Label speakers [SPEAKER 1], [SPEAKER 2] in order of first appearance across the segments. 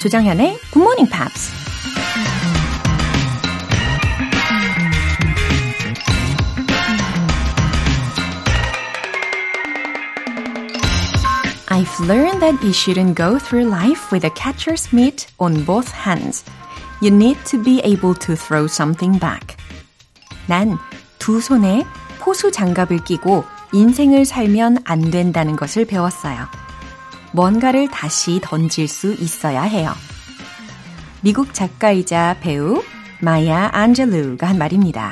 [SPEAKER 1] 조정현의 Good Morning Pops. I've learned that you shouldn't go through life with a catcher's mitt on both hands. You need to be able to throw something back. 난 두 손에 포수 장갑을 끼고 인생을 살면 안 된다는 것을 배웠어요. 뭔가를 다시 던질 수 있어야 해요. 미국 작가이자 배우 마야 안젤루가 한 말입니다.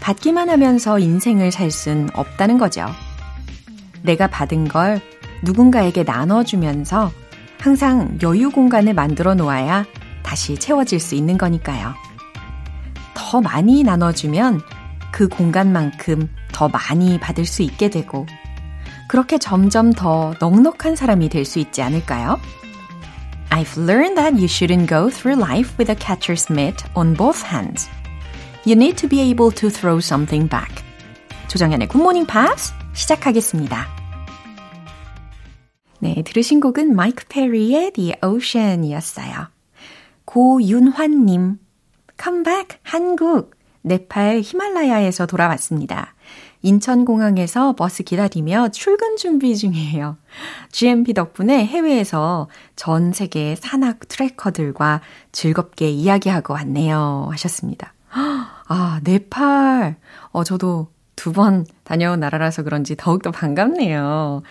[SPEAKER 1] 받기만 하면서 인생을 살 순 없다는 거죠. 내가 받은 걸 누군가에게 나눠주면서 항상 여유 공간을 만들어 놓아야 다시 채워질 수 있는 거니까요. 더 많이 나눠주면 그 공간만큼 더 많이 받을 수 있게 되고, 그렇게 점점 더 넉넉한 사람이 될 수 있지 않을까요? I've learned that you shouldn't go through life with a catcher's mitt on both hands. You need to be able to throw something back. 조정현의 굿모닝 팝스 시작하겠습니다. 네, 들으신 곡은 마이크 페리의 The Ocean이었어요. 고윤환님, 컴백 한국! 네팔 히말라야에서 돌아왔습니다. 인천공항에서 버스 기다리며 출근 준비 중이에요. GMP 덕분에 해외에서 전 세계 산악 트래커들과 즐겁게 이야기하고 왔네요. 하셨습니다. 아, 네팔. 어, 저도 두 번 다녀온 나라라서 그런지 더욱더 반갑네요.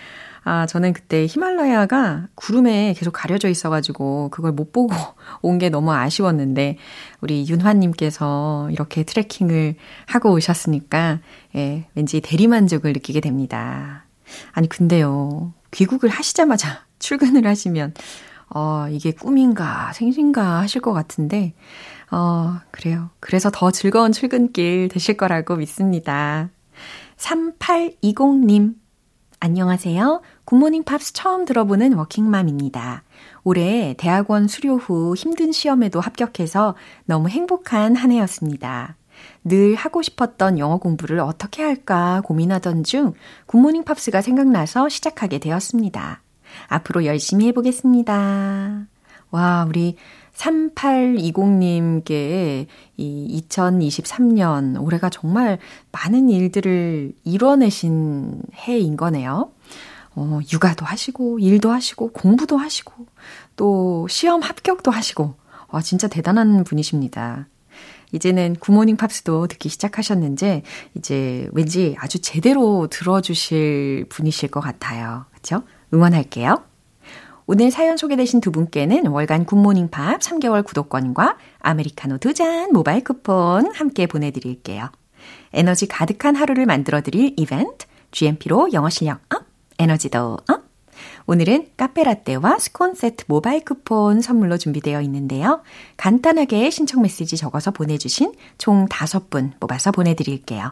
[SPEAKER 1] 아, 저는 그때 히말라야가 구름에 계속 가려져 있어가지고 그걸 못 보고 온 게 너무 아쉬웠는데 우리 윤환님께서 이렇게 트레킹을 하고 오셨으니까 예, 왠지 대리만족을 느끼게 됩니다. 아니, 근데요. 귀국을 하시자마자 출근을 하시면 어, 이게 꿈인가 생신가 하실 것 같은데 어, 그래요. 그래서 더 즐거운 출근길 되실 거라고 믿습니다. 3820님, 안녕하세요. 굿모닝 팝스 처음 들어보는 워킹맘입니다. 올해 대학원 수료 후 힘든 시험에도 합격해서 너무 행복한 한 해였습니다. 늘 하고 싶었던 영어 공부를 어떻게 할까 고민하던 중 굿모닝 팝스가 생각나서 시작하게 되었습니다. 앞으로 열심히 해보겠습니다. 와, 우리 3820님께 이 2023년 올해가 정말 많은 일들을 이뤄내신 해인 거네요. 어, 육아도 하시고, 일도 하시고, 공부도 하시고, 또 시험 합격도 하시고, 와, 진짜 대단한 분이십니다. 이제는 굿모닝 팝스도 듣기 시작하셨는지, 이제 왠지 아주 제대로 들어주실 분이실 것 같아요. 그쵸? 응원할게요. 오늘 사연 소개되신 두 분께는 월간 굿모닝 팝스 3개월 구독권과 아메리카노 두 잔 모바일 쿠폰 함께 보내드릴게요. 에너지 가득한 하루를 만들어드릴 이벤트, GMP로 영어 실력 up, 에너지도 up. 오늘은 카페라떼와 스콘 세트 모바일 쿠폰 선물로 준비되어 있는데요. 간단하게 신청 메시지 적어서 보내주신 총 5분 뽑아서 보내드릴게요.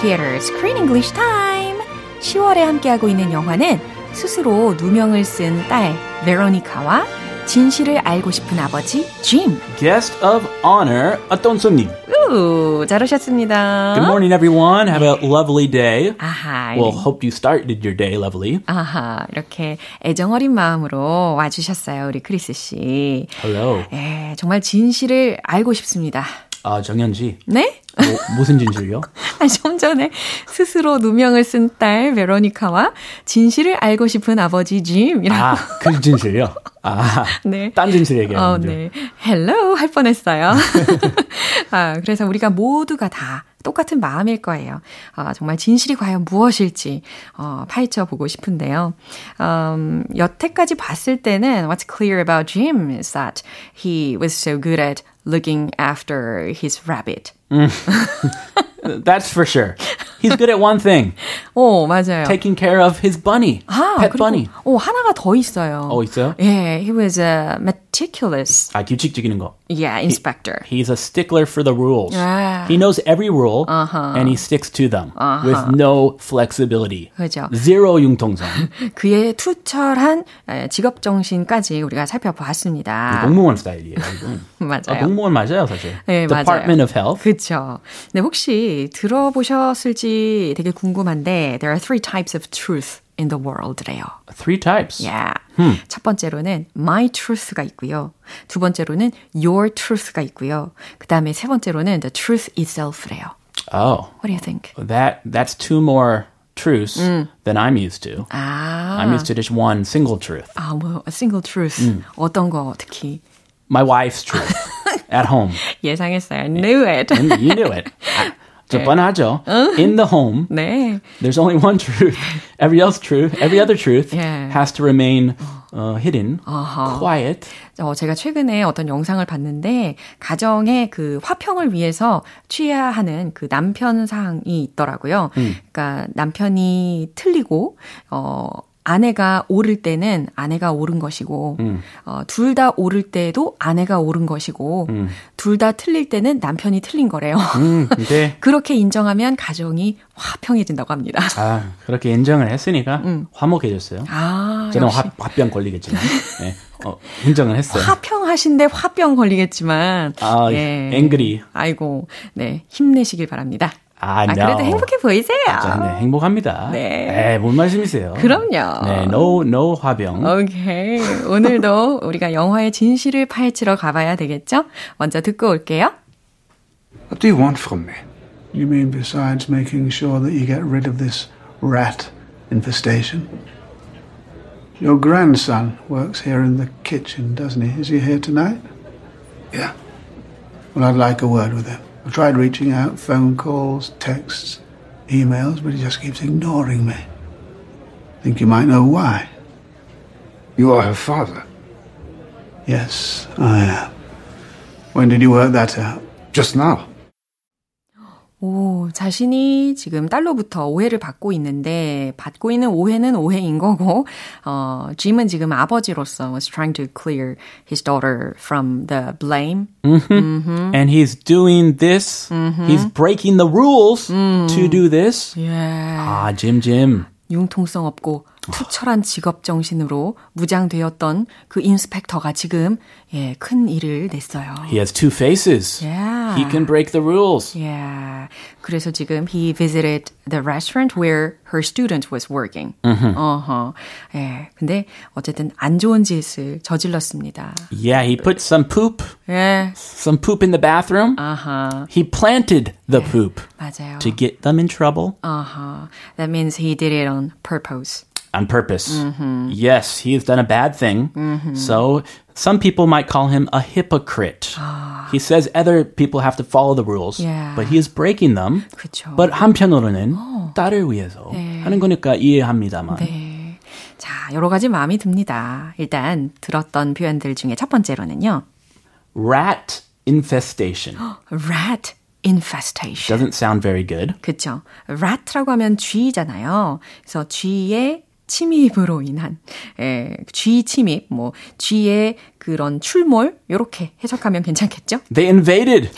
[SPEAKER 1] Theater Screen English Time 10월에 함께하고 있는 영화는 스스로 누명을 쓴 딸 베로니카와 진실을 알고 싶은 아버지 짐
[SPEAKER 2] Guest of honor, 어떤 손님?
[SPEAKER 1] 오, 잘 오셨습니다.
[SPEAKER 2] Good morning, everyone. Have a lovely day.
[SPEAKER 1] 아하.
[SPEAKER 2] Well, hope you started your day lovely.
[SPEAKER 1] 아하, 이렇게 애정 어린 마음으로 와주셨어요, 우리 크리스 씨.
[SPEAKER 2] Hello.
[SPEAKER 1] 예, 정말 진실을 알고 싶습니다.
[SPEAKER 2] 아, 정현지.
[SPEAKER 1] 네?
[SPEAKER 2] 뭐, 무슨 진실이요?
[SPEAKER 1] 아니, 좀 전에 스스로 누명을 쓴 딸 베로니카와 진실을 알고 싶은 아버지 짐이라고.
[SPEAKER 2] 아, 그 진실이요? 아,
[SPEAKER 1] 네.
[SPEAKER 2] 딴 진실 얘기하는
[SPEAKER 1] 어, 네. hello 할 뻔했어요. 아, 그래서 우리가 모두가 다 똑같은 마음일 거예요. 아, 정말 진실이 과연 무엇일지 어, 파헤쳐 보고 싶은데요. Um, 여태까지 봤을 때는 what's clear about Jim is that he was so good at looking after his rabbit.
[SPEAKER 2] That's for sure. He's good at one thing.
[SPEAKER 1] 오, 맞아요.
[SPEAKER 2] Taking care of his bunny.
[SPEAKER 1] 아,
[SPEAKER 2] pet
[SPEAKER 1] 그리고,
[SPEAKER 2] bunny.
[SPEAKER 1] 오, 하나가 더 있어요.
[SPEAKER 2] 어, 있어요?
[SPEAKER 1] 예, he was a meticulous,
[SPEAKER 2] 아, 규칙 지키는 거.
[SPEAKER 1] yeah, inspector.
[SPEAKER 2] He's a stickler for the rules.
[SPEAKER 1] 아.
[SPEAKER 2] He knows every rule and he sticks to them with no flexibility.
[SPEAKER 1] 그죠.
[SPEAKER 2] Zero 융통성.
[SPEAKER 1] 그의 투철한 에, 직업 정신까지 우리가 살펴보았습니다.
[SPEAKER 2] 공무원 스타일이에요.
[SPEAKER 1] 맞아요.
[SPEAKER 2] 아, 공무원 맞아요, 사실.
[SPEAKER 1] 네,
[SPEAKER 2] Department
[SPEAKER 1] 맞아요.
[SPEAKER 2] of Health.
[SPEAKER 1] 그렇죠. 네, 혹시 들어보셨을지 되게 궁금한데 there are three types of truth in the world래요.
[SPEAKER 2] Three types.
[SPEAKER 1] Yeah. 첫 번째로는 my truth가 있고요. 두 번째로는 your truth가 있고요. 그다음에 세 번째로는 the truth itself래요.
[SPEAKER 2] Oh,
[SPEAKER 1] What do you think?
[SPEAKER 2] that that's two more truths than I'm used to.
[SPEAKER 1] 아,
[SPEAKER 2] I'm used to just one single truth.
[SPEAKER 1] 아, 뭐 a single truth. 어떤 거 특히
[SPEAKER 2] My wife's truth at home.
[SPEAKER 1] 예상했어요. I knew it.
[SPEAKER 2] And you knew it. 아, 저 뻔하죠. In the home,
[SPEAKER 1] 네.
[SPEAKER 2] there's only one truth. Every else truth, every other truth
[SPEAKER 1] Yeah.
[SPEAKER 2] has to remain uh, hidden, quiet.
[SPEAKER 1] 어, 제가 최근에 어떤 영상을 봤는데, 가정의 그 화평을 위해서 취해야 하는 그 남편 사항이 있더라고요. 그러니까 남편이 틀리고, 어, 아내가 옳을 때는 아내가 옳은 것이고, 어, 둘다 옳을 때도 아내가 옳은 것이고, 둘다 틀릴 때는 남편이 틀린 거래요.
[SPEAKER 2] 음, 근데
[SPEAKER 1] 그렇게 인정하면 가정이 화평해진다고 합니다.
[SPEAKER 2] 아, 그렇게 인정을 했으니까 화목해졌어요.
[SPEAKER 1] 아,
[SPEAKER 2] 저는
[SPEAKER 1] 역시.
[SPEAKER 2] 화, 화병 걸리겠지만 네, 어, 인정을 했어요.
[SPEAKER 1] 화평하신데 화병 걸리겠지만.
[SPEAKER 2] 아,
[SPEAKER 1] 예.
[SPEAKER 2] 앵그리.
[SPEAKER 1] 아이고, 네, 힘내시길 바랍니다.
[SPEAKER 2] 아,
[SPEAKER 1] 아,
[SPEAKER 2] no.
[SPEAKER 1] 그래도 행복해 보이세요.
[SPEAKER 2] 자, 네, 행복합니다.
[SPEAKER 1] 네.
[SPEAKER 2] 에이, 뭔 말씀이세요?
[SPEAKER 1] 그럼요.
[SPEAKER 2] 네, no, no 화병.
[SPEAKER 1] 오케이. 오늘도 우리가 영화의 진실을 파헤치러 가봐야 되겠죠? 먼저 듣고 올게요.
[SPEAKER 3] What do you want from me?
[SPEAKER 4] You mean besides making sure that you get rid of this rat infestation? Your grandson works here in the kitchen, doesn't he? Is he here tonight?
[SPEAKER 3] Yeah.
[SPEAKER 4] Well, I'd like a word with him. I've tried reaching out, phone calls, texts, emails, but he just keeps ignoring me. Think you might know why?
[SPEAKER 3] You are her father.
[SPEAKER 4] Yes, I am. When did you work that out?
[SPEAKER 3] Just now.
[SPEAKER 1] 오, 자신이 지금 딸로부터 오해를 받고 있는데, 받고 있는 오해는 오해인 거고, 어, 짐은 지금 아버지로서 was trying to clear his daughter from the blame.
[SPEAKER 2] And he's doing this. He's breaking the rules to do this.
[SPEAKER 1] 예.
[SPEAKER 2] 아, 짐, 짐.
[SPEAKER 1] 융통성 없고 투철한 직업 정신으로 무장되었던 그 인스펙터가 지금 예, 큰 일을 냈어요.
[SPEAKER 2] He has two faces.
[SPEAKER 1] Yeah.
[SPEAKER 2] He can break the rules.
[SPEAKER 1] Yeah. 그래서 지금 he visited the restaurant where her student was working. 어허. 예. 근데 어쨌든 안 좋은 짓을 저질렀습니다.
[SPEAKER 2] Yeah, he put some poop,
[SPEAKER 1] 예.
[SPEAKER 2] some poop in the bathroom.
[SPEAKER 1] 아하.
[SPEAKER 2] He planted the poop
[SPEAKER 1] 맞아요.
[SPEAKER 2] to get them in trouble
[SPEAKER 1] 아하. That means he did it on purpose.
[SPEAKER 2] on purpose. Yes, he has done a bad thing. So some people might call him a hypocrite. He says other people have to follow the rules,
[SPEAKER 1] Yeah.
[SPEAKER 2] but he is breaking them.
[SPEAKER 1] 그렇죠.
[SPEAKER 2] But 한편으로는 딸을 위해서 하는 거니까 이해합니다만.
[SPEAKER 1] 네. 자, 여러 가지 마음이 듭니다. 일단 들었던 표현들 중에 첫 번째로는요.
[SPEAKER 2] Rat infestation
[SPEAKER 1] rat infestation.
[SPEAKER 2] doesn't sound very good.
[SPEAKER 1] 그쵸. rat라고 하면 쥐잖아요. 그래서 쥐의 침입으로 인한 에, 쥐 침입, 뭐 쥐의 그런 출몰 요렇게 해석하면 괜찮겠죠?
[SPEAKER 2] They invaded.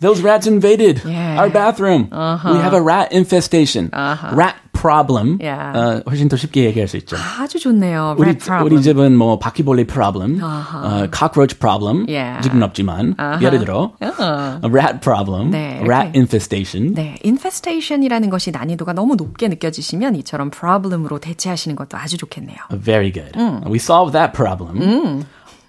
[SPEAKER 2] Those rats invaded
[SPEAKER 1] Yeah.
[SPEAKER 2] our bathroom. We have a rat infestation. Rat problem.
[SPEAKER 1] Yeah.
[SPEAKER 2] 어, 훨씬 더 쉽게 얘기할 수 있죠.
[SPEAKER 1] 아주 좋네요.
[SPEAKER 2] 우리. 우리 집은 뭐 바퀴벌레 problem, 어, cockroach problem,
[SPEAKER 1] Yeah.
[SPEAKER 2] 지금 없지만 예를 들어
[SPEAKER 1] 어.
[SPEAKER 2] a rat problem,
[SPEAKER 1] 네,
[SPEAKER 2] rat infestation.
[SPEAKER 1] 네, infestation이라는 것이 난이도가 너무 높게 느껴지시면 이처럼 problem으로 대체하시는 것도 아주 좋겠네요.
[SPEAKER 2] Very good. We solved that problem.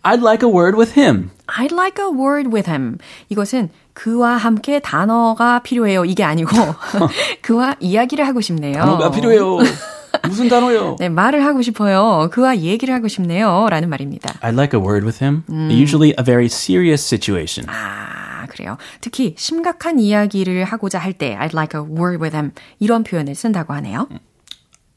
[SPEAKER 2] I'd like a word with him.
[SPEAKER 1] I'd like a word with him. 이것은 그와 함께 단어가 필요해요. 이게 아니고 그와 이야기를 하고 싶네요.
[SPEAKER 2] 단어가 필요해요. 무슨 단어요?
[SPEAKER 1] 네, 말을 하고 싶어요. 그와 얘기를 하고 싶네요. 라는 말입니다.
[SPEAKER 2] I'd like a word with him. Usually a very serious situation.
[SPEAKER 1] 아, 그래요. 특히 심각한 이야기를 하고자 할 때 I'd like a word with him 이런 표현을 쓴다고 하네요.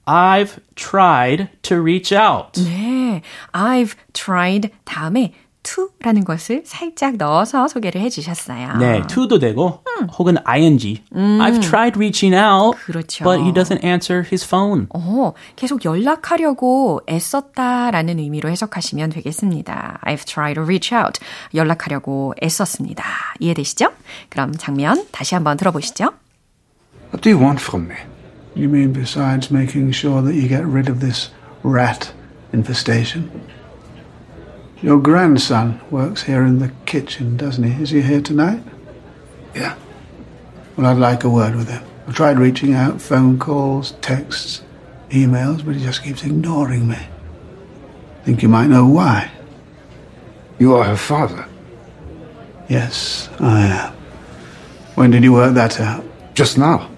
[SPEAKER 2] I've tried to reach out.
[SPEAKER 1] 네, I've tried 다음에 to라는 것을 살짝 넣어서 소개를 해주셨어요.
[SPEAKER 2] 네, to도 되고 혹은 ing. I've tried reaching out,
[SPEAKER 1] 그렇죠.
[SPEAKER 2] but he doesn't answer his phone.
[SPEAKER 1] 어, 계속 연락하려고 애썼다라는 의미로 해석하시면 되겠습니다. I've tried to reach out. 연락하려고 애썼습니다. 이해되시죠? 그럼 장면 다시 한번 들어보시죠.
[SPEAKER 3] What do you want from me?
[SPEAKER 4] You mean besides making sure that you get rid of this rat infestation? Your grandson works here in the kitchen, doesn't he? Is he here tonight?
[SPEAKER 3] Yeah.
[SPEAKER 4] Well, I'd like a word with him. I've tried reaching out, phone calls, texts, emails, but he just keeps ignoring me. Think you might know why?
[SPEAKER 3] You are her father.
[SPEAKER 4] Yes, I am. When did you work that out?
[SPEAKER 3] Just now.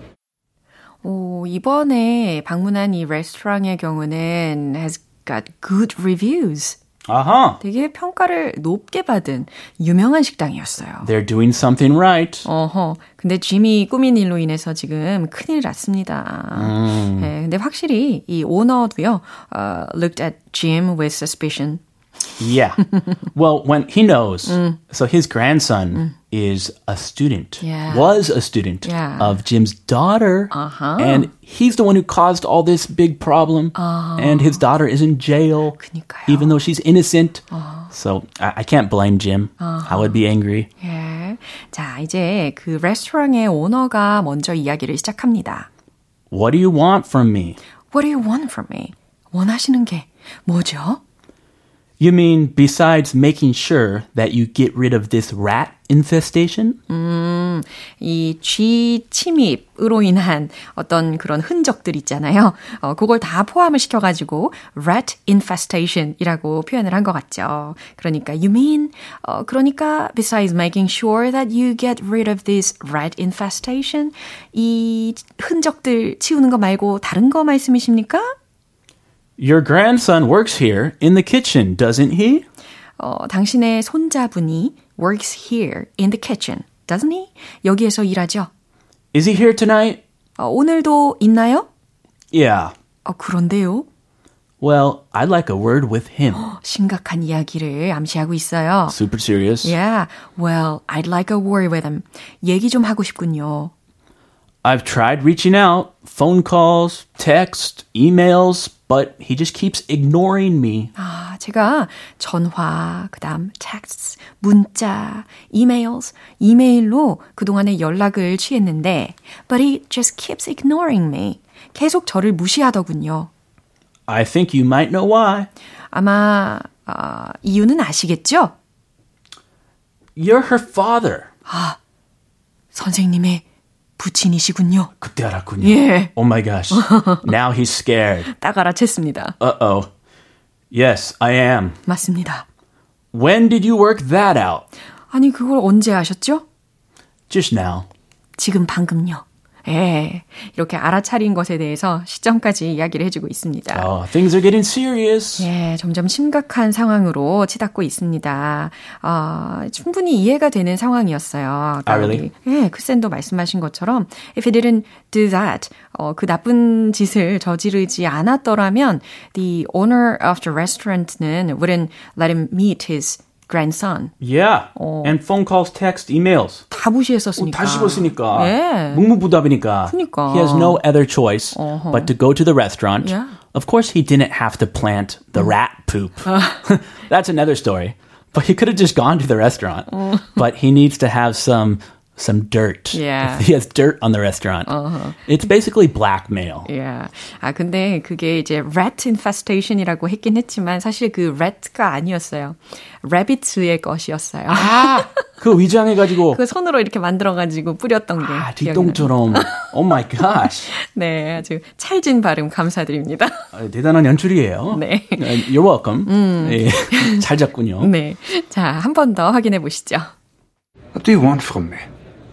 [SPEAKER 1] 오, 이번에 방문한 이 레스토랑의 경우는 has got good reviews.
[SPEAKER 2] 아하.
[SPEAKER 1] 되게 평가를 높게 받은 유명한 식당이었어요.
[SPEAKER 2] They're doing something right.
[SPEAKER 1] 어허. 근데 짐이 꾸민 일로 인해서 지금 큰일 났습니다. 네, 근데 확실히 이 오너도요, uh, looked at Jim with suspicion.
[SPEAKER 2] Yeah. well, when he knows, so his grandson is a student,
[SPEAKER 1] Yeah.
[SPEAKER 2] was a student
[SPEAKER 1] Yeah.
[SPEAKER 2] of Jim's daughter,
[SPEAKER 1] Uh-huh.
[SPEAKER 2] and he's the one who caused all this big problem. And his daughter is in jail,
[SPEAKER 1] 그니까요.
[SPEAKER 2] even though she's innocent. So I, I can't blame Jim. I would be angry.
[SPEAKER 1] 예. 자, 이제 그 레스토랑의 오너가 먼저 이야기를 시작합니다.
[SPEAKER 2] What do you want from me?
[SPEAKER 1] What do you want from me? 원하시는 게 뭐죠?
[SPEAKER 2] You mean besides making sure that you get rid of this rat infestation?
[SPEAKER 1] 이쥐 침입으로 인한 어떤 그런 흔적들 있잖아요. 어, 그걸 다 포함을 시켜가지고 rat infestation이라고 표현을 한 것 같죠. 그러니까 you mean 어, 그러니까 besides making sure that you get rid of this rat infestation 이 흔적들 치우는 거 말고 다른 거 말씀이십니까?
[SPEAKER 2] Your grandson works here in the kitchen, doesn't he?
[SPEAKER 1] 어, 당신의 손자분이 works here in the kitchen, doesn't he? 여기에서 일하죠.
[SPEAKER 2] Is he here tonight?
[SPEAKER 1] 어, 오늘도 있나요?
[SPEAKER 2] Yeah.
[SPEAKER 1] 어, 그런데요.
[SPEAKER 2] Well, I'd like a word with him.
[SPEAKER 1] 심각한 이야기를 암시하고 있어요.
[SPEAKER 2] Super serious.
[SPEAKER 1] Yeah, well, I'd like a word with him. 얘기 좀 하고 싶군요.
[SPEAKER 2] I've tried reaching out, phone calls, text, emails, but he just keeps ignoring me.
[SPEAKER 1] 아, 제가 전화, 그다음 text, 문자, emails, 이메일로 그동안에 연락을 취했는데 but he just keeps ignoring me. 계속 저를 무시하더군요.
[SPEAKER 2] I think you might know why.
[SPEAKER 1] 아마 어, 이유는 아시겠죠?
[SPEAKER 2] You're her father.
[SPEAKER 1] 선생님의 부친이시군요.
[SPEAKER 2] 그때 알았군요.
[SPEAKER 1] 예.
[SPEAKER 2] Oh my gosh. now he's scared.
[SPEAKER 1] 딱 알아챘습니다.
[SPEAKER 2] Uh-oh. Yes, I am.
[SPEAKER 1] 맞습니다.
[SPEAKER 2] When did you work that out?
[SPEAKER 1] 아니 그걸 언제 아셨죠?
[SPEAKER 2] Just now.
[SPEAKER 1] 지금 방금요. 예. 이렇게 알아차린 것에 대해서 시점까지 이야기를 해주고 있습니다.
[SPEAKER 2] Oh, things are getting serious.
[SPEAKER 1] 예, 점점 심각한 상황으로 치닫고 있습니다. 어, 충분히 이해가 되는 상황이었어요. 아까
[SPEAKER 2] 아, really?
[SPEAKER 1] 우리, 예, 크센도 말씀하신 것처럼 if he didn't do that, 어, 그 나쁜 짓을 저지르지 않았더라면 the owner of the restaurant는 wouldn't let him meet his grandson.
[SPEAKER 2] Yeah. And phone calls, text, emails.
[SPEAKER 1] 다 무시했었으니까.
[SPEAKER 2] 다 씹었으니까.
[SPEAKER 1] 예.
[SPEAKER 2] 묵묵부답이니까.
[SPEAKER 1] 그니까.
[SPEAKER 2] He has no other choice but to go to the restaurant.
[SPEAKER 1] Yeah.
[SPEAKER 2] Of course, he didn't have to plant the rat poop. That's another story. But he could have just gone to the restaurant. But he needs to have some some dirt.
[SPEAKER 1] Yeah.
[SPEAKER 2] He has dirt on the restaurant. Uh-huh. It's basically blackmail.
[SPEAKER 1] Yeah. 아 근데 그게 이제 rat infestation이라고 했긴 했지만 사실 그 rat가 아니었어요. rabbit의 것이었어요.
[SPEAKER 2] 아, 그 위장해 가지고
[SPEAKER 1] 그 손으로 이렇게 만들어 가지고 뿌렸던 게.
[SPEAKER 2] 아, 뒷동처럼. Oh my gosh.
[SPEAKER 1] 네, 아주 찰진 발음 감사드립니다.
[SPEAKER 2] 아, 대단한 연출이에요.
[SPEAKER 1] 네.
[SPEAKER 2] You're welcome. 음. 예, 잘 잡군요.
[SPEAKER 1] 네. 자, 한 번 더 확인해 보시죠.
[SPEAKER 3] What do you want from me?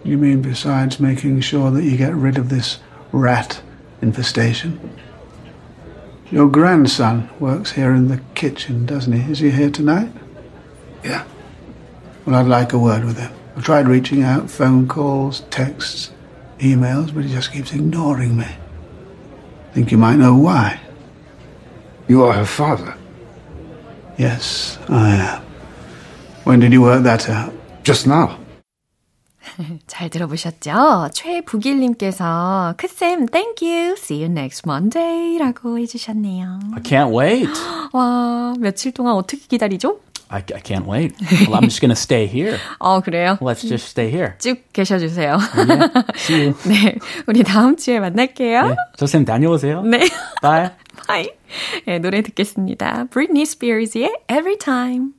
[SPEAKER 4] You mean besides making sure that you get rid of this rat infestation? Your grandson works here in the kitchen, doesn't he? Is he here tonight?
[SPEAKER 3] Yeah.
[SPEAKER 4] Well, I'd like a word with him. I've tried reaching out, phone calls, texts, emails, but he just keeps ignoring me. Think you might know why?
[SPEAKER 3] You are her father.
[SPEAKER 4] Yes, I am. When did you work that out?
[SPEAKER 3] Just now.
[SPEAKER 1] 잘 들어보셨죠? 최북일님께서 크쌤, thank you, see you next Monday 라고 해주셨네요.
[SPEAKER 2] I can't wait.
[SPEAKER 1] 와, 며칠 동안 어떻게 기다리죠?
[SPEAKER 2] I, I can't wait. Well, I'm just going to stay here.
[SPEAKER 1] 어, 그래요?
[SPEAKER 2] Let's just stay here.
[SPEAKER 1] 쭉 계셔주세요.
[SPEAKER 2] Yeah. See you.
[SPEAKER 1] 네, 우리 다음 주에 만날게요.
[SPEAKER 2] 네, 저쌤 다녀오세요.
[SPEAKER 1] 네.
[SPEAKER 2] Bye.
[SPEAKER 1] Bye. 네, 노래 듣겠습니다. Britney Spears의 Every Time.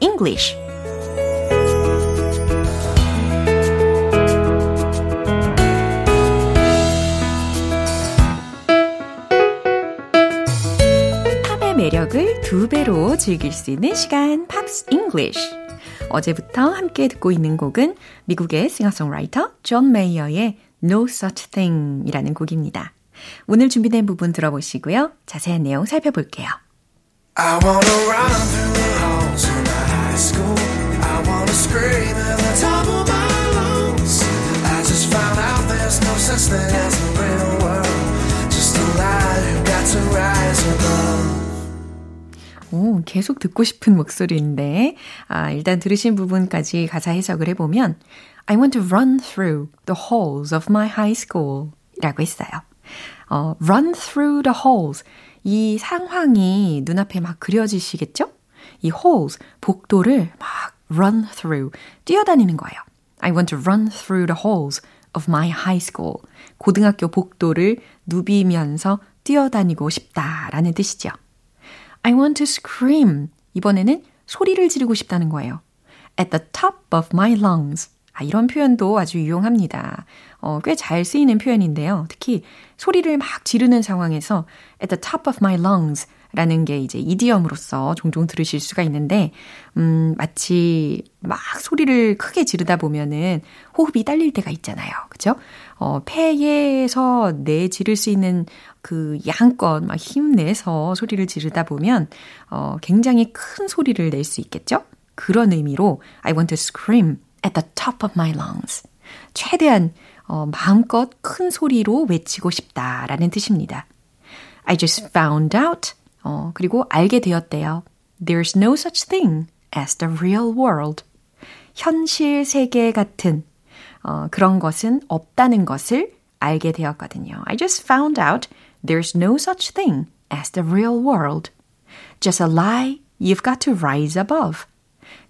[SPEAKER 1] English. 팝의 매력을 두 배로 즐길 수 있는 시간, 팝스 English. 어제부터 함께 듣고 있는 곡은 미국의 싱어송라이터 존 메이어의 No Such Thing이라는 곡입니다. 오늘 준비된 부분 들어보시고요. 자세한 내용 살펴볼게요.
[SPEAKER 5] I wanna run through
[SPEAKER 1] 오, 계속 듣고 싶은 목소리인데, 아, 일단 들으신 부분까지 가사 해석을 해보면, I want to run through the halls of my high school 라고 했어요. 어, run through the halls. 이 상황이 눈앞에 막 그려지시겠죠? 이 halls, 복도를 막 run through, 뛰어다니는 거예요. I want to run through the halls of my high school. 고등학교 복도를 누비면서 뛰어다니고 싶다라는 뜻이죠. I want to scream. 이번에는 소리를 지르고 싶다는 거예요. At the top of my lungs. 아, 이런 표현도 아주 유용합니다. 어, 꽤 잘 쓰이는 표현인데요. 특히 소리를 막 지르는 상황에서 at the top of my lungs 라는 게 이제 이디엄으로서 종종 들으실 수가 있는데, 음, 마치 막 소리를 크게 지르다 보면은 호흡이 딸릴 때가 있잖아요. 그죠? 어, 폐에서 내 지를 수 있는 그 양껏 막 힘내서 소리를 지르다 보면, 어, 굉장히 큰 소리를 낼 수 있겠죠? 그런 의미로 I want to scream at the top of my lungs. 최대한 어, 마음껏 큰 소리로 외치고 싶다라는 뜻입니다. I just found out. 어, 그리고 알게 되었대요. There's no such thing as the real world. 현실 세계 같은 어, 그런 것은 없다는 것을 알게 되었거든요. I just found out there's no such thing as the real world. Just a lie you've got to rise above.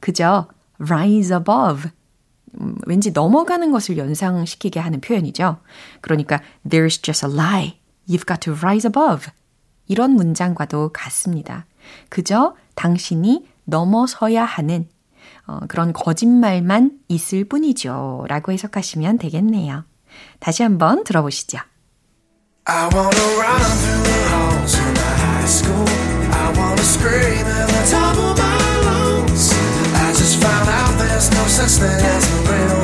[SPEAKER 1] 그저 rise above. 음, 왠지 넘어가는 것을 연상시키게 하는 표현이죠. 그러니까 there's just a lie. You've got to rise above. 이런 문장과도 같습니다. 그저 당신이 넘어서야 하는 어, 그런 거짓말만 있을 뿐이죠. 라고 해석하시면 되겠네요. 다시 한번 들어보시죠.
[SPEAKER 5] I wanna run through the halls of my high school. I wanna scream at the top of my lungs. I just found out there's no such thing as the real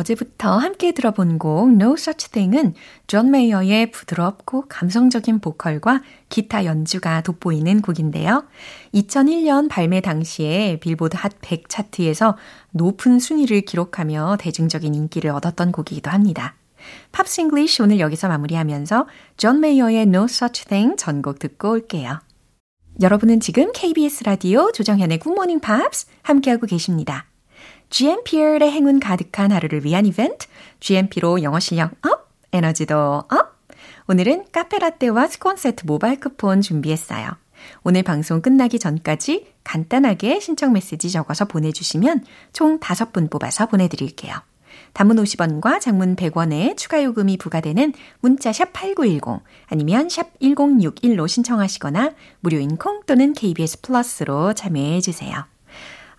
[SPEAKER 1] 어제부터 함께 들어본 곡 No Such Thing은 존 메이어의 부드럽고 감성적인 보컬과 기타 연주가 돋보이는 곡인데요. 2001년 발매 당시에 빌보드 핫 100 차트에서 높은 순위를 기록하며 대중적인 인기를 얻었던 곡이기도 합니다. 팝스 English 오늘 여기서 마무리하면서 존 메이어의 No Such Thing 전곡 듣고 올게요. 여러분은 지금 KBS 라디오 조정현의 굿모닝 팝스 함께하고 계십니다. GMP의 행운 가득한 하루를 위한 이벤트, GMP로 영어 실력 up, 에너지도 up. 오늘은 카페라떼와 스콘 세트 모바일 쿠폰 준비했어요. 오늘 방송 끝나기 전까지 간단하게 신청 메시지 적어서 보내주시면 총 5분 뽑아서 보내드릴게요. 단문 50원과 장문 100원의 추가 요금이 부과되는 문자 샵 8910 아니면 샵 1061로 신청하시거나 무료인 콩 또는 KBS 플러스로 참여해 주세요.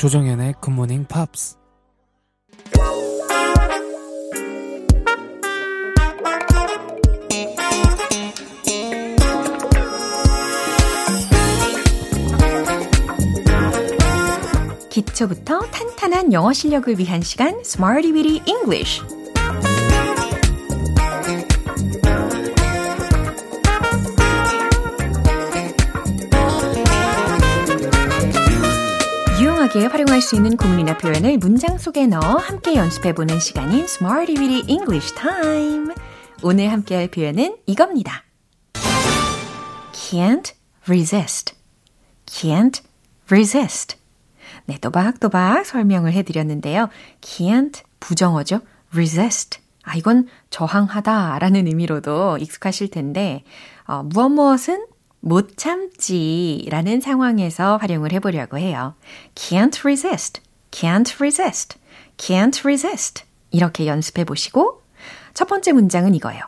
[SPEAKER 1] 조정연의 굿모닝 팝스 기초부터 탄탄한 영어 실력을 위한 시간 Smarty Weedy English 활용할 수 있는 구문이나 표현을 문장 속에 넣어 함께 연습해보는 시간인 Smarty Weedy English Time. 오늘 함께할 표현은 이겁니다. Can't resist. Can't resist. 네, 또박또박 설명을 해드렸는데요. Can't 부정어죠. resist. 아, 이건 저항하다 라는 의미로도 익숙하실 텐데, 어, 무엇 무엇은 못 참지 라는 상황에서 활용을 해보려고 해요. can't resist, can't resist, can't resist. 이렇게 연습해 보시고, 첫 번째 문장은 이거예요.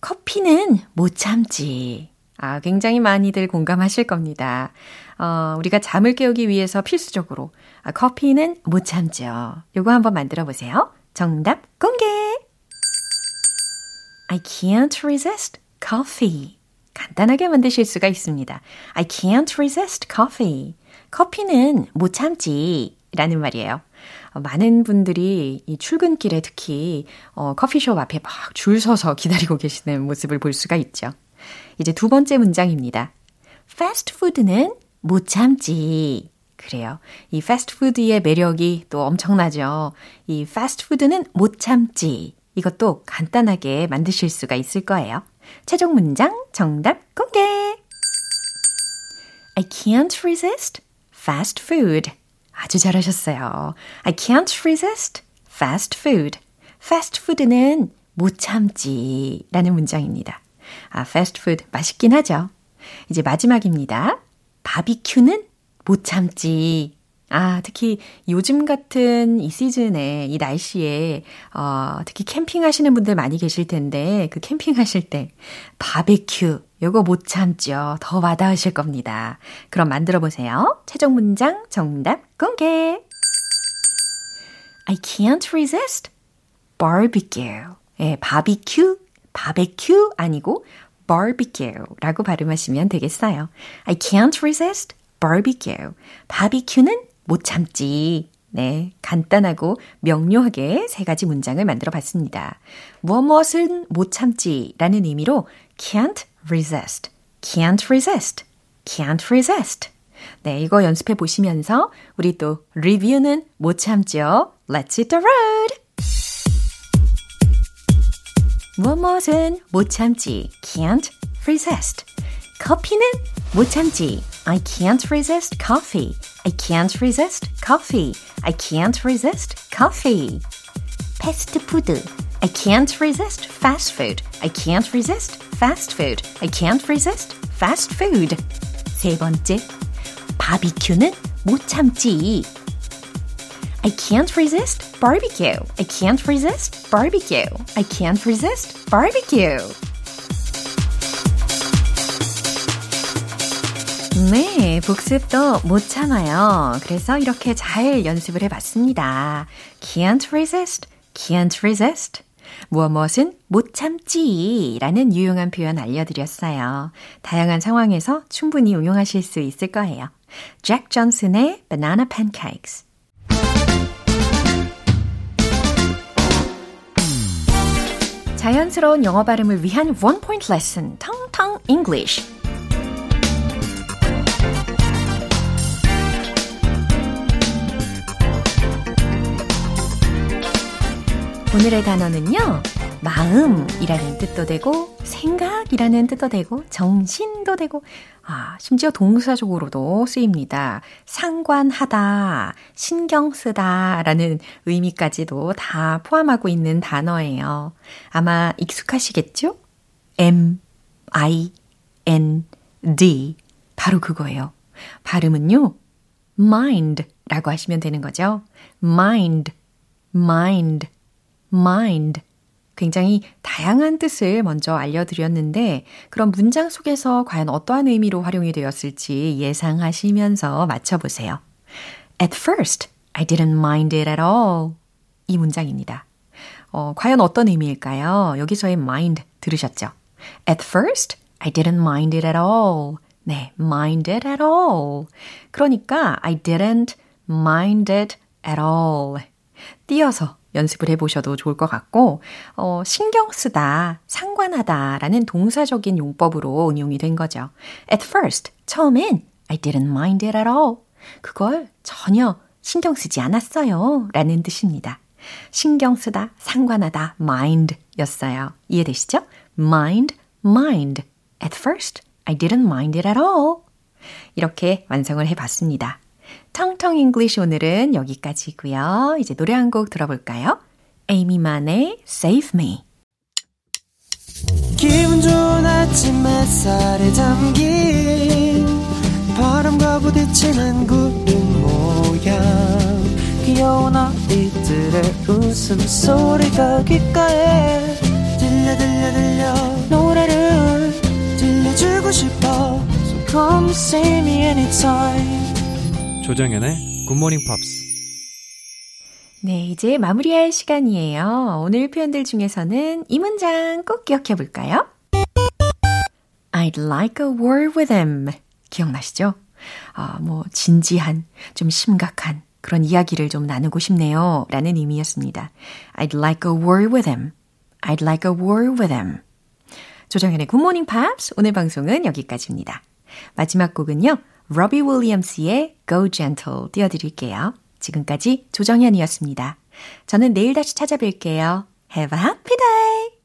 [SPEAKER 1] 커피는 못 참지. 아, 굉장히 많이들 공감하실 겁니다. 어, 우리가 잠을 깨우기 위해서 필수적으로 아, 커피는 못 참죠. 요거 한번 만들어 보세요. 정답 공개! I can't resist coffee. 간단하게 만드실 수가 있습니다. I can't resist coffee. 커피는 못 참지. 라는 말이에요. 어, 많은 분들이 이 출근길에 특히 어, 커피숍 앞에 막 줄 서서 기다리고 계시는 모습을 볼 수가 있죠. 이제 두 번째 문장입니다. 패스트푸드는 못 참지. 그래요. 이 패스트푸드의 매력이 또 엄청나죠. 이 패스트푸드는 못 참지. 이것도 간단하게 만드실 수가 있을 거예요. 최종 문장 정답 공개! I can't resist fast food. 아주 잘하셨어요. I can't resist fast food. fast food는 못 참지 라는 문장입니다. 아, fast food 맛있긴 하죠. 이제 마지막입니다. 바비큐는 못 참지. 아, 특히 요즘 같은 이 시즌에, 이 날씨에, 어, 특히 캠핑 하시는 분들 많이 계실 텐데, 그 캠핑 하실 때, 바베큐, 요거 못 참죠. 더 와닿으실 겁니다. 그럼 만들어 보세요. 최종 문장 정답 공개! I can't resist barbecue. 예, 바비큐, 바베큐 아니고 barbecue라고 발음하시면 되겠어요. I can't resist barbecue. 바비큐는 못 참지. 네, 간단하고 명료하게 세 가지 문장을 만들어 봤습니다. 무엇 무엇은 못 참지 라는 의미로 can't resist, can't resist, can't resist. 네, 이거 연습해 보시면서 우리 또 리뷰는 못 참죠. Let's hit the road! 무엇 무엇은 못 참지, can't resist. 커피는 못 참지, I can't resist coffee. I can't resist coffee. I can't resist coffee. 패스트 푸드. I can't resist fast food. I can't resist fast food. I can't resist fast food. 세 번째. 바비큐는 못 참지. I I can't resist barbecue. I can't resist barbecue. I can't resist barbecue. 네, 복습도 못 참아요. 그래서 이렇게 잘 연습을 해봤습니다. Can't resist, can't resist. 무엇 무엇은 못 참지 라는 유용한 표현 알려드렸어요. 다양한 상황에서 충분히 응용하실 수 있을 거예요. 잭 존슨의 Banana Pancakes. 자연스러운 영어 발음을 위한 원 포인트 레슨, 텅텅 English. 오늘의 단어는요. 마음이라는 뜻도 되고 생각이라는 뜻도 되고 정신도 되고 아, 심지어 동사적으로도 쓰입니다. 상관하다, 신경 쓰다 라는 의미까지도 다 포함하고 있는 단어예요. 아마 익숙하시겠죠? M I N D 바로 그거예요. 발음은요. mind라고 하시면 되는 거죠. mind mind mind. 굉장히 다양한 뜻을 먼저 알려드렸는데, 그럼 문장 속에서 과연 어떠한 의미로 활용이 되었을지 예상하시면서 맞춰보세요. At first, I didn't mind it at all. 이 문장입니다. 어, 과연 어떤 의미일까요? 여기서의 mind 들으셨죠? At first, I didn't mind it at all. 네, mind it at all. 그러니까 I didn't mind it at all. 띄어서 연습을 해보셔도 좋을 것 같고, 어, 신경 쓰다, 상관하다 라는 동사적인 용법으로 응용이 된 거죠. At first, 처음엔 I didn't mind it at all. 그걸 전혀 신경 쓰지 않았어요. 라는 뜻입니다. 신경 쓰다, 상관하다, mind 였어요. 이해되시죠? mind, mind. At first, I didn't mind it at all. 이렇게 완성을 해봤습니다. 텅텅 English 오늘은 여기까지고요. 이제 노래 한 곡 들어볼까요? 에이미 만의 Save Me.
[SPEAKER 6] 기분 좋은 아침 햇살에 담긴 바람과 부딪히는 구름 모양 귀여운 아이들의 웃음소리가 귓가에 들려 들려 들려 노래를 들려주고 싶어 So come see me anytime
[SPEAKER 7] 조정연의 굿모닝 팝스
[SPEAKER 1] 네, 이제 마무리할 시간이에요. 오늘 표현들 중에서는 이 문장 꼭 기억해 볼까요? I'd like a word with him. 기억나시죠? 아, 뭐, 진지한, 좀 심각한 그런 이야기를 좀 나누고 싶네요. 라는 의미였습니다. I'd like a word with him. I'd like a word with him. 조정현의 굿모닝 팝스 오늘 방송은 여기까지입니다. 마지막 곡은요. 로비 윌리엄스의 Go Gentle 띄워드릴게요. 지금까지 조정현이었습니다. 저는 내일 다시 찾아뵐게요. Have a happy day!